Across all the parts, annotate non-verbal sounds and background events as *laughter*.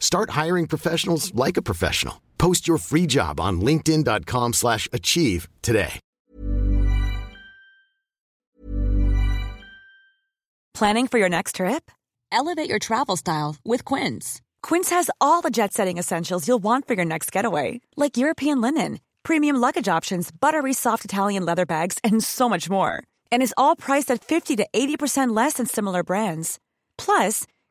Start hiring professionals like a professional. Post your free job on linkedin.com/achieve slash achieve today. Planning for your next trip? Elevate your travel style with Quince. Quince has all the jet setting essentials you'll want for your next getaway, like European linen, premium luggage options, buttery soft Italian leather bags, and so much more. And is all priced at 50 to 80% less than similar brands. Plus,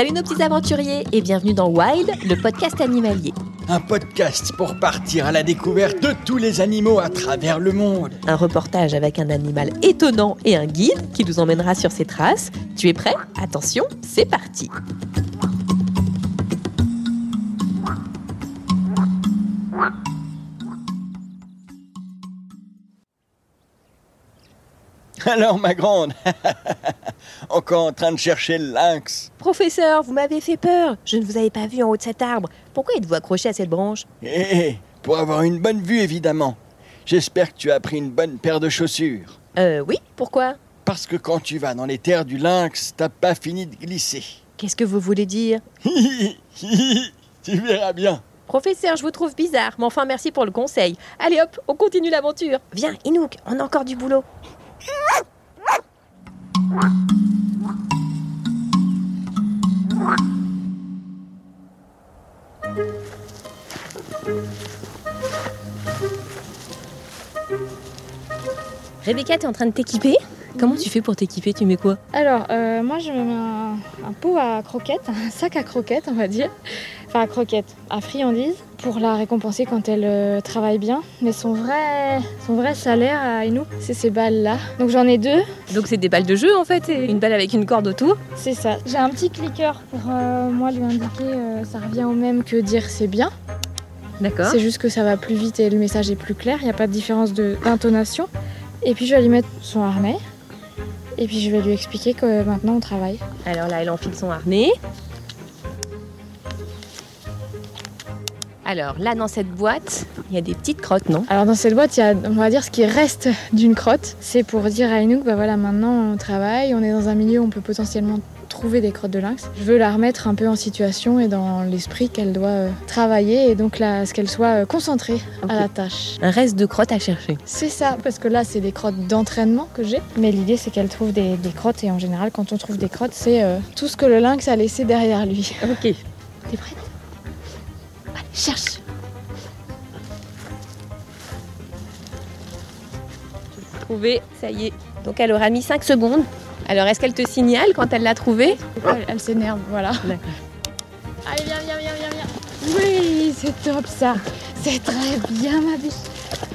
Salut nos petits aventuriers et bienvenue dans Wild, le podcast animalier. Un podcast pour partir à la découverte de tous les animaux à travers le monde. Un reportage avec un animal étonnant et un guide qui nous emmènera sur ses traces. Tu es prêt? Attention, c'est parti Alors ma grande, *laughs* encore en train de chercher le lynx. Professeur, vous m'avez fait peur. Je ne vous avais pas vu en haut de cet arbre. Pourquoi êtes-vous accroché à cette branche? Eh, pour avoir une bonne vue évidemment. J'espère que tu as pris une bonne paire de chaussures. Euh, oui, pourquoi? Parce que quand tu vas dans les terres du lynx, t'as pas fini de glisser. Qu'est-ce que vous voulez dire? *laughs* Tu verras bien. Professeur, je vous trouve bizarre, mais enfin merci pour le conseil. Allez hop, on continue l'aventure. Viens, Inouk, on a encore du boulot. Rebecca, t'es en train de t'équiper? Comment tu fais pour t'équiper? Tu mets quoi? Alors, euh, moi je me mets un, un pot à croquettes, *laughs* un sac à croquettes, on va dire. Enfin, à croquettes, à friandises, pour la récompenser quand elle euh, travaille bien. Mais son vrai, son vrai salaire à Inou, c'est ces balles-là. Donc j'en ai deux, Donc c'est des balles de jeu en fait, et une balle avec une corde autour. c'est ça. J'ai un petit clicker pour euh, moi lui indiquer, ça revient au même que dire c'est bien. D'accord. C'est juste que ça va plus vite et le message est plus clair, il n'y a pas de différence de- d'intonation. Et puis je vais lui mettre son harnais. Et puis je vais lui expliquer que maintenant on travaille. Alors là, elle enfile son harnais. Alors là, dans cette boîte, il y a des petites crottes, non? Alors dans cette boîte, il y a, on va dire, ce qui reste d'une crotte. C'est pour dire à Inouk, bah voilà, maintenant on travaille, on est dans un milieu où on peut potentiellement trouver des crottes de lynx. Je veux la remettre un peu en situation et dans l'esprit qu'elle doit euh, travailler et donc là, ce qu'elle soit euh, concentrée à la tâche. Un reste de crottes à chercher. C'est ça, parce que là, c'est des crottes d'entraînement que j'ai. Mais l'idée, c'est qu'elle trouve des, des crottes et en général, quand on trouve des crottes, c'est euh, tout ce que le lynx a laissé derrière lui. Ok. T'es prête? Allez, cherche Trouvé, ça y est. Donc elle aura mis 5 secondes. Alors est-ce qu'elle te signale quand elle l'a trouvé Elle, elle s'énerve, voilà. D'accord. Allez, viens, viens, viens, viens, viens. Oui, c'est top ça. C'est très bien, ma biche.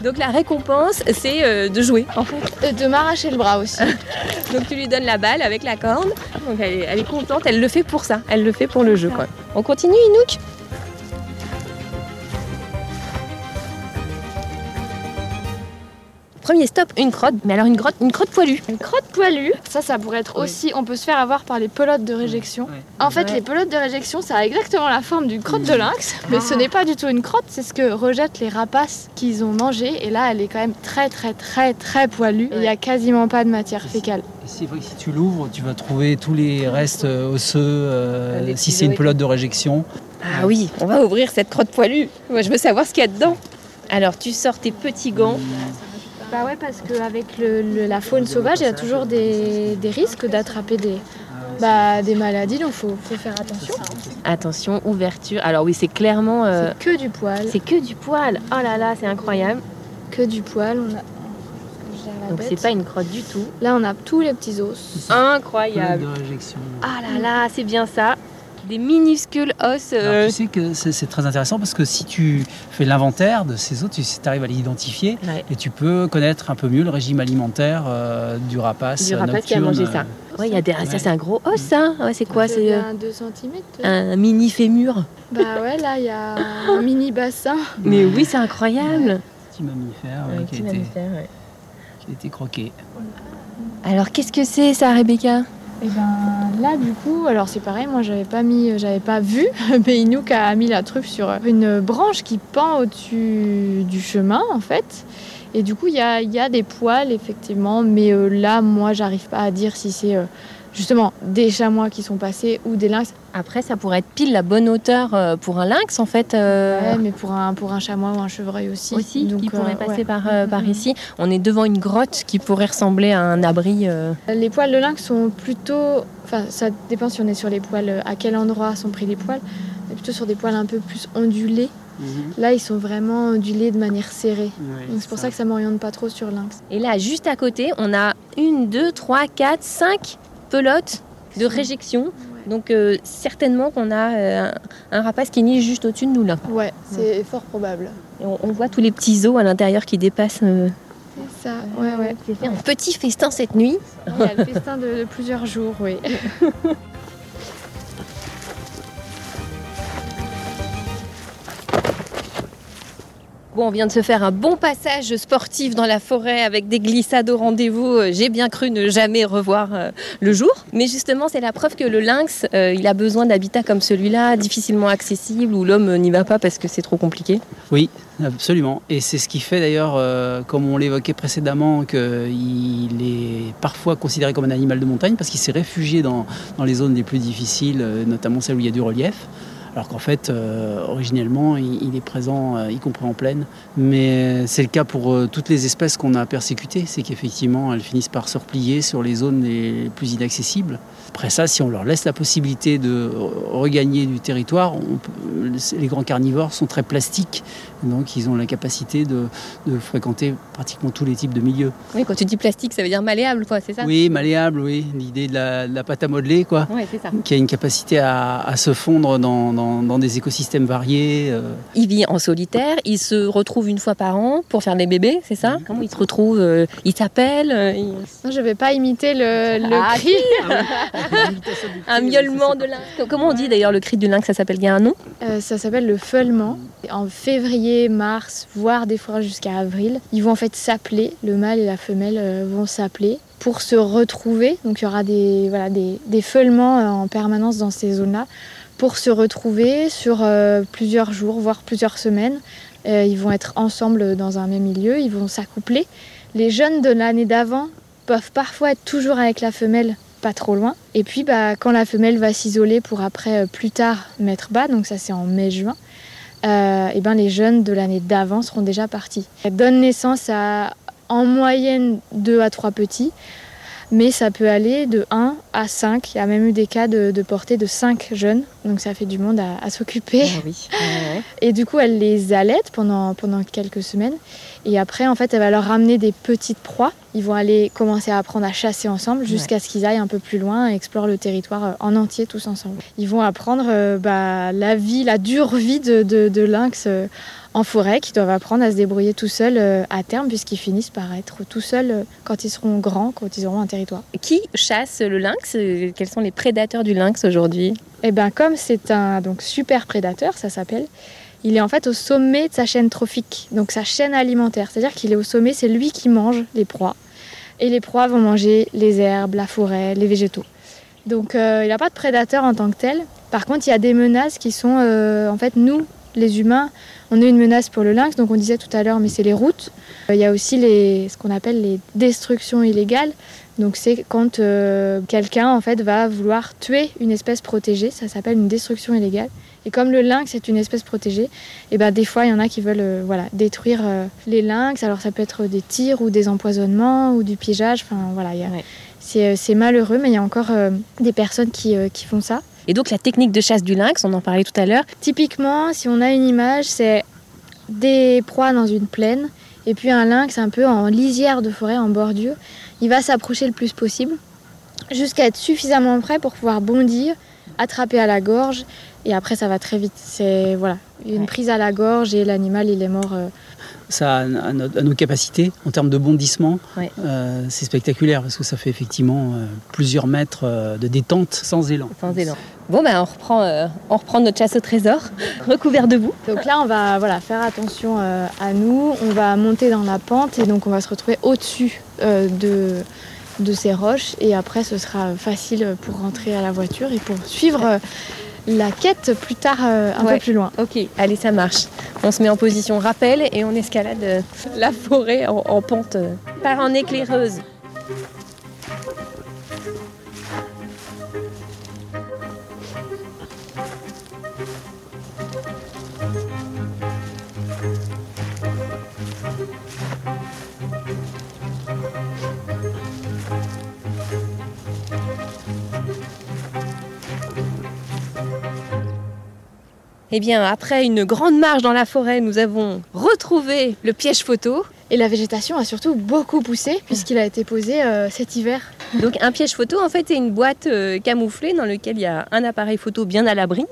Donc la récompense, c'est euh, de jouer en fait. Euh, De m'arracher le bras aussi. *laughs* Donc tu lui donnes la balle avec la corde. Donc elle est, elle est contente, elle le fait pour ça. Elle le fait pour le jeu quoi. On continue Inouk? Premier stop, une crotte. Mais alors une crotte, une crotte poilue. Une crotte poilue, ça, ça pourrait être aussi. On peut se faire avoir par les pelotes de réjection. En fait, Ouais. les pelotes de réjection, ça a exactement la forme d'une crotte de lynx, mais ce n'est pas du tout une crotte, c'est ce que rejettent les rapaces qu'ils ont mangé. Et là, elle est quand même très, très, très, très poilue. Et Il n'y a quasiment pas de matière fécale. C'est vrai que si tu l'ouvres, tu vas trouver tous les restes euh, osseux, euh, si c'est une pelote de réjection. Ah oui, on va ouvrir cette crotte poilue. Moi je veux savoir ce qu'il y a dedans. Alors tu sors tes petits gants. Bah ouais, parce qu'avec la faune sauvage, il y a toujours des, des risques d'attraper des, bah, des maladies, donc faut, faut faire attention. Attention, ouverture. Alors oui, c'est clairement. euh, C'est que du poil. c'est que du poil. Oh là là, c'est incroyable. que du poil. On a... je gère la Donc c'est pas une crotte du tout. Là, on a tous les petits os. Incroyable. Ah là là, c'est bien ça. Des minuscules os. Alors, euh, tu sais que c'est très intéressant parce que si tu fais l'inventaire de ces os, tu arrives à les identifier Ouais. et tu peux connaître un peu mieux le régime alimentaire euh, du rapace. Du rapace qui a mangé ça. Ouais, il y a des... ça c'est un gros os ça. Ouais, c'est quoi C'est euh, un 2 cm. un mini fémur? Bah ouais, là, il y a un mini bassin. Mais oui, c'est incroyable. Petit mammifère ouais, qui, petit a été, mammifère, ouais. qui a été croqué. Alors qu'est-ce que c'est ça, Rebecca? Et ben là, du coup, alors c'est pareil, moi, j'avais pas mis, j'avais pas vu, *laughs* mais Inouk a mis la truffe sur une branche qui pend au-dessus du chemin, en fait. Et du coup, il y a, y a des poils, effectivement, mais euh, là, moi, j'arrive pas à dire si c'est euh, justement des chamois qui sont passés ou des lynx. Après, ça pourrait être pile la bonne hauteur euh, pour un lynx en fait. euh, Ouais, mais pour un, pour un chamois ou un chevreuil aussi. aussi, Donc, qui pourrait euh, passer ouais. par, euh, par Mhm. ici. On est devant une grotte qui pourrait ressembler à un abri. euh, Les poils de lynx sont plutôt. Enfin, ça dépend si on est sur les poils, à quel endroit sont pris les poils. Mais plutôt sur des poils un peu plus ondulés. Là, ils sont vraiment ondulés de manière serrée. Donc c'est pour ça que ça m'oriente pas trop sur lynx. Et là, juste à côté, on a une, deux, trois, quatre, cinq pelotes de réjection. Donc euh, certainement qu'on a euh, un rapace qui niche juste au-dessus de nous là. Ouais, c'est fort probable. Et on, on voit tous les petits os à l'intérieur qui dépassent. euh, C'est ça, ouais, ouais. J'ai fait un petit festin cette nuit. Il y a le festin de, de plusieurs jours, oui. *laughs* On vient de se faire un bon passage sportif dans la forêt avec des glissades au rendez-vous. Euh, J'ai bien cru ne jamais revoir euh, le jour. Mais justement, c'est la preuve que le lynx, euh, il a besoin d'habitats comme celui-là, difficilement accessibles, où l'homme n'y va pas parce que c'est trop compliqué. Oui, absolument. Et c'est ce qui fait d'ailleurs, comme on l'évoquait précédemment, qu'il est parfois considéré comme un animal de montagne parce qu'il s'est réfugié dans, dans les zones les plus difficiles, notamment celles où il y a du relief. Alors qu'en fait, euh, originellement, il, il est présent, euh, y compris en plaine. Mais c'est le cas pour euh, toutes les espèces qu'on a persécutées. C'est qu'effectivement, elles finissent par se replier sur les zones les plus inaccessibles. Après ça, si on leur laisse la possibilité de regagner du territoire, on peut- les grands carnivores sont très plastiques. Donc, ils ont la capacité de, de fréquenter pratiquement tous les types de milieux. Oui, quand tu dis plastique, ça veut dire malléable, quoi, c'est ça? Oui, malléable, oui. L'idée de la, de la pâte à modeler, quoi. Oui, c'est ça. Qui a une capacité à, à se fondre dans, dans- dans des écosystèmes variés. euh. Il vit en solitaire, il se retrouve une fois par an pour faire des bébés, c'est ça? Comment il se retrouve euh, Il s'appelle euh, il- Non, je vais pas imiter le, le Ah, cri. *laughs* Un miaulement de lynx. Comment on dit d'ailleurs le cri du lynx? Ça s'appelle, il y a un nom? Euh, ça s'appelle le feulement. En février, mars, voire des fois jusqu'à avril, ils vont en fait s'appeler, le mâle et la femelle vont s'appeler pour se retrouver. Donc il y aura des, voilà, des, des feulements en permanence dans ces zones-là pour se retrouver sur euh, plusieurs jours, voire plusieurs semaines. Euh, ils vont être ensemble dans un même milieu, ils vont s'accoupler. Les jeunes de l'année d'avant peuvent parfois être toujours avec la femelle pas trop loin. Et puis bah, quand la femelle va s'isoler pour après euh, plus tard mettre bas, donc ça c'est en mai-juin, ben les jeunes de l'année d'avant seront déjà partis. Elle donne naissance à en moyenne 2 à 3 petits, mais ça peut aller de 1 à 5. Il y a même eu des cas de, de portée de 5 jeunes, donc ça fait du monde à, à s'occuper. oui. *laughs* Et du coup, elle les allaite pendant, pendant quelques semaines. Et après, en fait, elle va leur ramener des petites proies. Ils vont aller commencer à apprendre à chasser ensemble jusqu'à ce qu'ils aillent un peu plus loin et explorent le territoire euh, en entier tous ensemble. Ils vont apprendre euh, bah, la vie, la dure vie de, de, de lynx euh, en forêt, qui doivent apprendre à se débrouiller tout seuls euh, à terme, puisqu'ils finissent par être tout seuls euh, quand ils seront grands, quand ils auront un territoire. Qui chasse le lynx? Quels sont les prédateurs du lynx aujourd'hui? Et bien comme c'est un donc super prédateur, ça s'appelle, il est en fait au sommet de sa chaîne trophique, donc sa chaîne alimentaire. C'est-à-dire qu'il est au sommet, c'est lui qui mange les proies. Et les proies vont manger les herbes, la forêt, les végétaux. Donc euh, il n'a pas de prédateur en tant que tel. Par contre, il y a des menaces qui sont, euh, en fait, nous, les humains, on est une menace pour le lynx. Donc on disait tout à l'heure, mais c'est les routes. Euh, Il y a aussi ce qu'on appelle les destructions illégales. Donc c'est quand euh, quelqu'un en fait va vouloir tuer une espèce protégée, ça s'appelle une destruction illégale. Et comme le lynx est une espèce protégée, et ben des fois il y en a qui veulent euh, voilà détruire euh, les lynx. Alors ça peut être des tirs ou des empoisonnements ou du piégeage. Enfin voilà, Ouais. c'est malheureux, mais il y a encore des personnes qui, qui font ça. Et donc la technique de chasse du lynx, on en parlait tout à l'heure. Typiquement, si on a une image, c'est des proies dans une plaine et puis un lynx un peu en lisière de forêt, en bordure. Il va s'approcher le plus possible jusqu'à être suffisamment prêt pour pouvoir bondir, attraper à la gorge et après ça va très vite. C'est voilà, une Ouais. prise à la gorge et l'animal il est mort. euh, Ça, à, no- à nos capacités, en termes de bondissement, Ouais. euh, c'est spectaculaire parce que ça fait effectivement euh, plusieurs mètres euh, de détente sans élan. Sans élan. Bon, ben on reprend, euh, on reprend notre chasse au trésor, *laughs* recouvert de boue. Donc là, on va voilà, faire attention euh, à nous. On va monter dans la pente et donc on va se retrouver au-dessus euh, de, de ces roches. Et après, ce sera facile pour rentrer à la voiture et pour suivre euh, la quête plus tard, euh, un Ouais. peu plus loin. Ok, allez, ça marche. On se met en position rappel et on escalade euh, la forêt en, en pente euh, par en éclaireuse. Eh bien, après une grande marche dans la forêt, nous avons retrouvé le piège photo. Et la végétation a surtout beaucoup poussé puisqu'il a été posé euh, cet hiver. Donc, un piège photo, en fait, c'est une boîte euh, camouflée dans laquelle il y a un appareil photo bien à l'abri.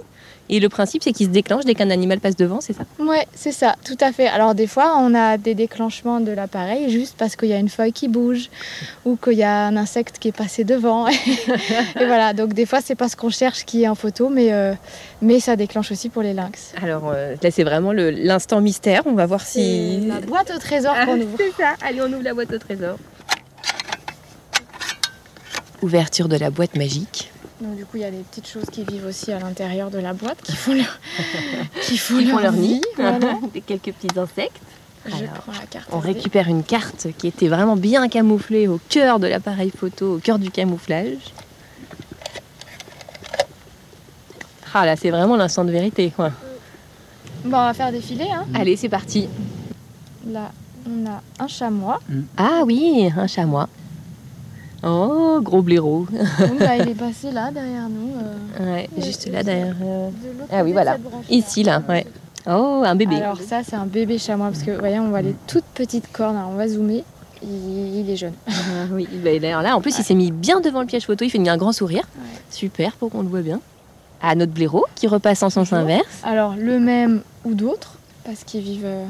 Et le principe, c'est qu'il se déclenche dès qu'un animal passe devant, c'est ça? Ouais, c'est ça, tout à fait. Alors des fois, on a des déclenchements de l'appareil juste parce qu'il y a une feuille qui bouge ou qu'il y a un insecte qui est passé devant. *laughs* et voilà, donc des fois, c'est pas ce qu'on cherche qui est en photo, mais, euh, mais ça déclenche aussi pour les lynx. Alors euh, là, c'est vraiment l'instant mystère. On va voir si. la boîte au trésor Ah, qu'on ouvre. *laughs* c'est ça. Allez, on ouvre la boîte au trésor. Ouverture de la boîte magique. Donc du coup, il y a des petites choses qui vivent aussi à l'intérieur de la boîte, qui font leur, *laughs* qui font Ils font leur nid. Voilà. *laughs* Des quelques petits insectes. Je Alors, prends la carte. On SD. récupère une carte qui était vraiment bien camouflée au cœur de l'appareil photo, au cœur du camouflage. Ah là, c'est vraiment l'instant de vérité. quoi. Bon, on va faire défiler. Hein. Allez, c'est parti. Là, on a un chamois. Ah oui, un chamois. Oh, gros blaireau. Donc, bah, il est *laughs* passé là, derrière nous. euh, Ouais, juste là derrière. euh, Ah oui, voilà. Ici, là, ouais. Oh, un bébé. Alors ça, c'est un bébé chamois parce que, vous voyez, on voit les toutes petites cornes. Alors, on va zoomer. Il, il est jeune. Ah oui, bah, d'ailleurs là, en plus, il s'est mis bien devant le piège photo. Il fait un grand sourire. Ouais. Super, pour qu'on le voit bien. Ah, notre blaireau qui repasse en sens Bonjour. inverse. Alors, le même ou d'autres, parce qu'ils vivent euh,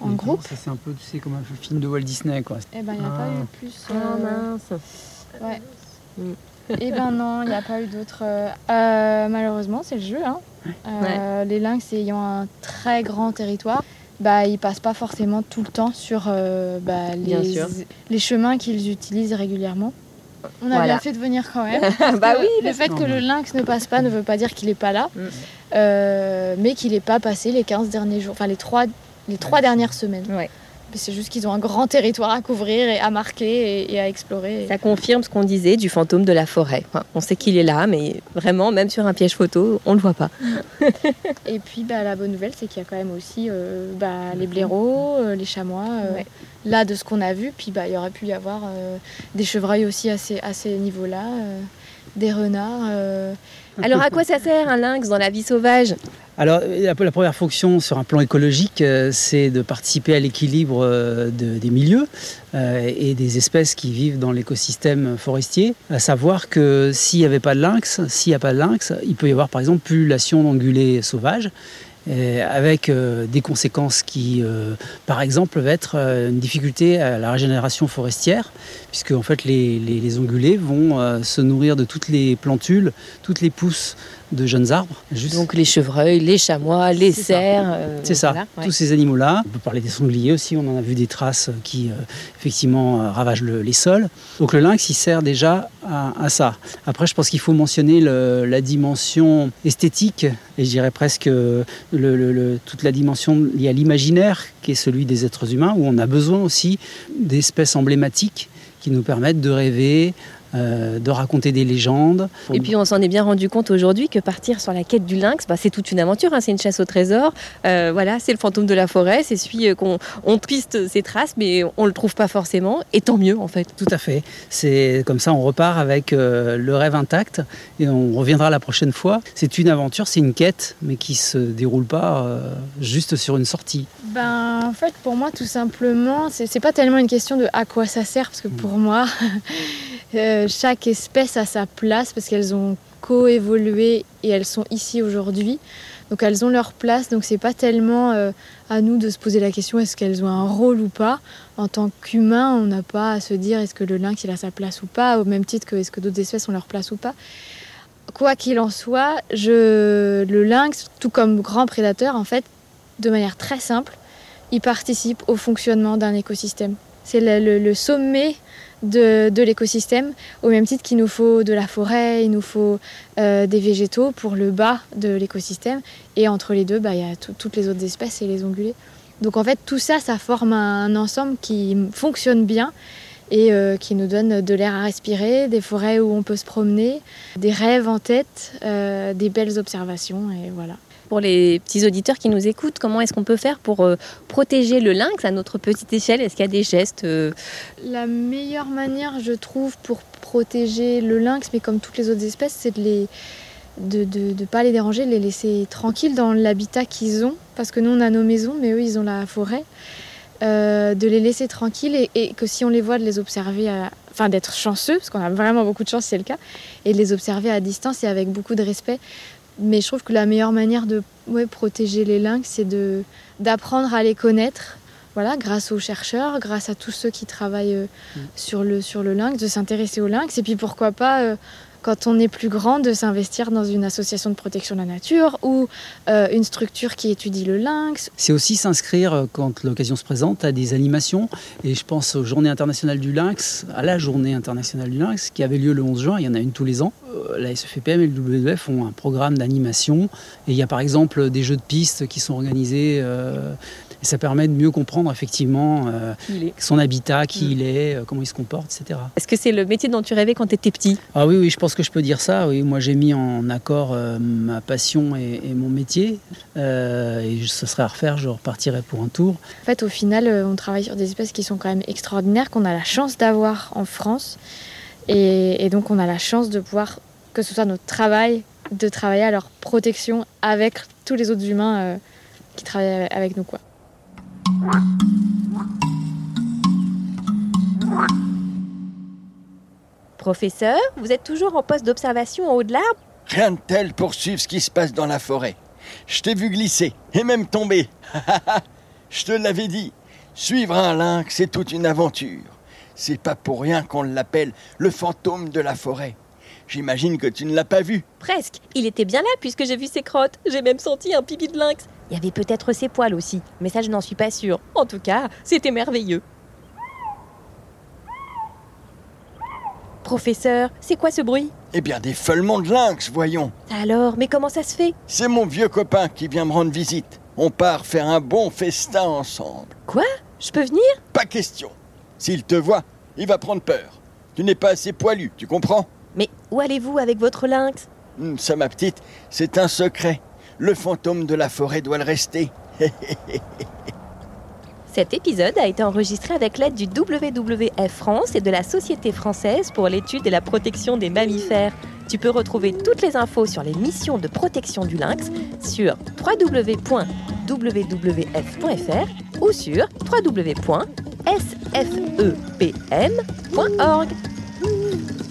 en groupe. Ça, c'est un peu, tu sais, comme un film de Walt Disney, quoi. Eh ben, il n'y a Ah. pas eu plus. Oh euh, mince. Ouais. Mm. Eh ben non, il n'y a pas eu d'autres. euh, euh, malheureusement, c'est le jeu. Hein. Euh, Les lynx ayant un très grand territoire, bah, ils passent pas forcément tout le temps sur euh, bah, les, chemins qu'ils utilisent régulièrement. On a Voilà. bien fait de venir quand même. *laughs* bah oui, le fait que le lynx ne passe pas ne veut pas dire qu'il n'est pas là, Mm. mais qu'il n'est pas passé les 15 derniers jours, enfin les 3, les trois dernières semaines. Ouais. C'est juste qu'ils ont un grand territoire à couvrir et à marquer et, et à explorer. Ça confirme ce qu'on disait du fantôme de la forêt. On sait qu'il est là, mais vraiment, même sur un piège photo, on le voit pas. *laughs* Et puis bah, la bonne nouvelle, c'est qu'il y a quand même aussi euh, bah, les blaireaux, euh, les chamois, euh, Ouais. là de ce qu'on a vu. Puis bah, il y aurait pu y avoir des chevreuils aussi à ces, à ces niveaux-là, des renards. euh. Alors, à quoi ça sert un lynx dans la vie sauvage? Alors, la, la première fonction sur un plan écologique, euh, c'est de participer à l'équilibre euh, de- des milieux euh, et des espèces qui vivent dans l'écosystème forestier. À savoir que s'il n'y avait pas de lynx, s'il n'y a pas de lynx, il peut y avoir par exemple pullulation d'ongulés sauvages. Euh, avec euh, des conséquences qui, euh, par exemple, va être une difficulté à la régénération forestière, puisque en fait les, les- ongulés vont se nourrir de toutes les plantules, toutes les pousses de jeunes arbres. Juste Donc, les chevreuils, les chamois, les cerfs. euh, c'est ça, voilà, ouais. tous ces animaux-là. On peut parler des sangliers aussi, on en a vu des traces qui, euh, effectivement, euh, ravagent le- les sols. Donc le lynx, il sert déjà à, à ça. Après, je pense qu'il faut mentionner le- la dimension esthétique, et je dirais presque euh, le- toute la dimension liée à l'imaginaire, qui est celui des êtres humains, où on a besoin aussi d'espèces emblématiques qui nous permettent de rêver, euh, de raconter des légendes. Et puis on s'en est bien rendu compte aujourd'hui que partir sur la quête du lynx, bah, c'est toute une aventure, hein, c'est une chasse au trésor. Euh, voilà, c'est le fantôme de la forêt, c'est celui euh, qu'on on piste ses traces, mais on le trouve pas forcément. Et tant mieux en fait. Tout à fait. C'est comme ça, on repart avec le rêve intact et on reviendra la prochaine fois. C'est une aventure, c'est une quête, mais qui se déroule pas juste sur une sortie. Ben en fait, pour moi, tout simplement, c'est pas tellement une question de à quoi ça sert, parce que pour moi. *laughs* Chaque espèce a sa place parce qu'elles ont coévolué et elles sont ici aujourd'hui. Donc elles ont leur place, donc c'est pas tellement euh, à nous de se poser la question est-ce qu'elles ont un rôle ou pas? En tant qu'humain, on n'a pas à se dire est-ce que le lynx il a sa place ou pas, au même titre que est-ce que d'autres espèces ont leur place ou pas? Quoi qu'il en soit, je... le lynx, tout comme grand prédateur, en fait, de manière très simple, il participe au fonctionnement d'un écosystème. C'est le, sommet de, l'écosystème, au même titre qu'il nous faut de la forêt, il nous faut euh, des végétaux pour le bas de l'écosystème. Et entre les deux, bah, il y a toutes les autres espèces et les ongulés. Donc en fait, tout ça, ça forme un ensemble qui fonctionne bien et euh, qui nous donne de l'air à respirer, des forêts où on peut se promener, des rêves en tête, euh, des belles observations et voilà pour les petits auditeurs qui nous écoutent, comment est-ce qu'on peut faire pour euh, protéger le lynx à notre petite échelle? Est-ce qu'il y a des gestes euh? La meilleure manière, je trouve, pour protéger le lynx, mais comme toutes les autres espèces, c'est de ne pas les déranger, de les laisser tranquilles dans l'habitat qu'ils ont, parce que nous on a nos maisons, mais eux ils ont la forêt. Euh, de les laisser tranquilles et, que si on les voit, de les observer, enfin d'être chanceux, parce qu'on a vraiment beaucoup de chance, c'est le cas, et de les observer à distance et avec beaucoup de respect. Mais je trouve que la meilleure manière de protéger les lynx, c'est d'apprendre à les connaître. Voilà, grâce aux chercheurs, grâce à tous ceux qui travaillent euh, mm. sur, le, sur le lynx, de s'intéresser au lynx. Et puis pourquoi pas euh, quand on est plus grand, de s'investir dans une association de protection de la nature ou euh, une structure qui étudie le lynx. C'est aussi s'inscrire, euh, quand l'occasion se présente, à des animations. Et je pense aux Journées internationales du lynx, à la Journée internationale du lynx, qui avait lieu le 11 juin. Il y en a une tous les ans. Euh, la SFPM et le WWF ont un programme d'animation. Et il y a par exemple des jeux de pistes qui sont organisés. Et ça permet de mieux comprendre effectivement euh, son habitat, qui mm. il est, euh, comment il se comporte, etc. Est-ce que c'est le métier dont tu rêvais quand tu étais petit? Ah oui, oui, je pense que je peux dire ça. Oui, moi j'ai mis en accord euh, ma passion et, mon métier. et ce serait à refaire, je repartirais pour un tour. En fait, au final, on travaille sur des espèces qui sont quand même extraordinaires, qu'on a la chance d'avoir en France. Et, et donc on a la chance de pouvoir, que ce soit notre travail, de travailler à leur protection avec tous les autres humains qui travaillent avec nous. Quoi. Professeur, vous êtes toujours en poste d'observation en haut de l'arbre? Rien de tel pour suivre ce qui se passe dans la forêt. Je t'ai vu glisser et même tomber. *laughs* Je te l'avais dit, suivre un lynx, c'est toute une aventure. C'est pas pour rien qu'on l'appelle le fantôme de la forêt. J'imagine que tu ne l'as pas vu. Presque. Il était bien là puisque j'ai vu ses crottes. J'ai même senti un pipi de lynx. Il y avait peut-être ses poils aussi, mais ça je n'en suis pas sûre. En tout cas, c'était merveilleux. Professeur, c'est quoi ce bruit? Eh bien, des feulements de lynx, voyons. Alors, mais comment ça se fait? C'est mon vieux copain qui vient me rendre visite. On part faire un bon festin ensemble. Quoi? Je peux venir? Pas question. S'il te voit, il va prendre peur. Tu n'es pas assez poilu, tu comprends? Mais où allez-vous avec votre lynx? Hum, Ça, ma petite, c'est un secret. Le fantôme de la forêt doit le rester. *laughs* Cet épisode a été enregistré avec l'aide du WWF France et de la Société française pour l'étude et la protection des mammifères. Tu peux retrouver toutes les infos sur les missions de protection du lynx sur www.wwf.fr ou sur www.sfepm.org.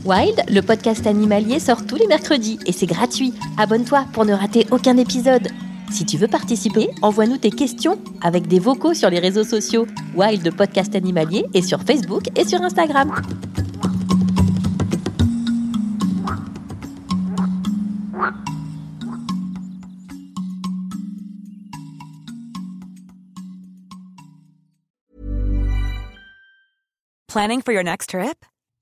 Wild, le podcast animalier sort tous les mercredis et c'est gratuit. Abonne-toi pour ne rater aucun épisode. Si tu veux participer, envoie-nous tes questions avec des vocaux sur les réseaux sociaux Wild Podcast Animalier et sur Facebook et sur Instagram. Planning for your next trip?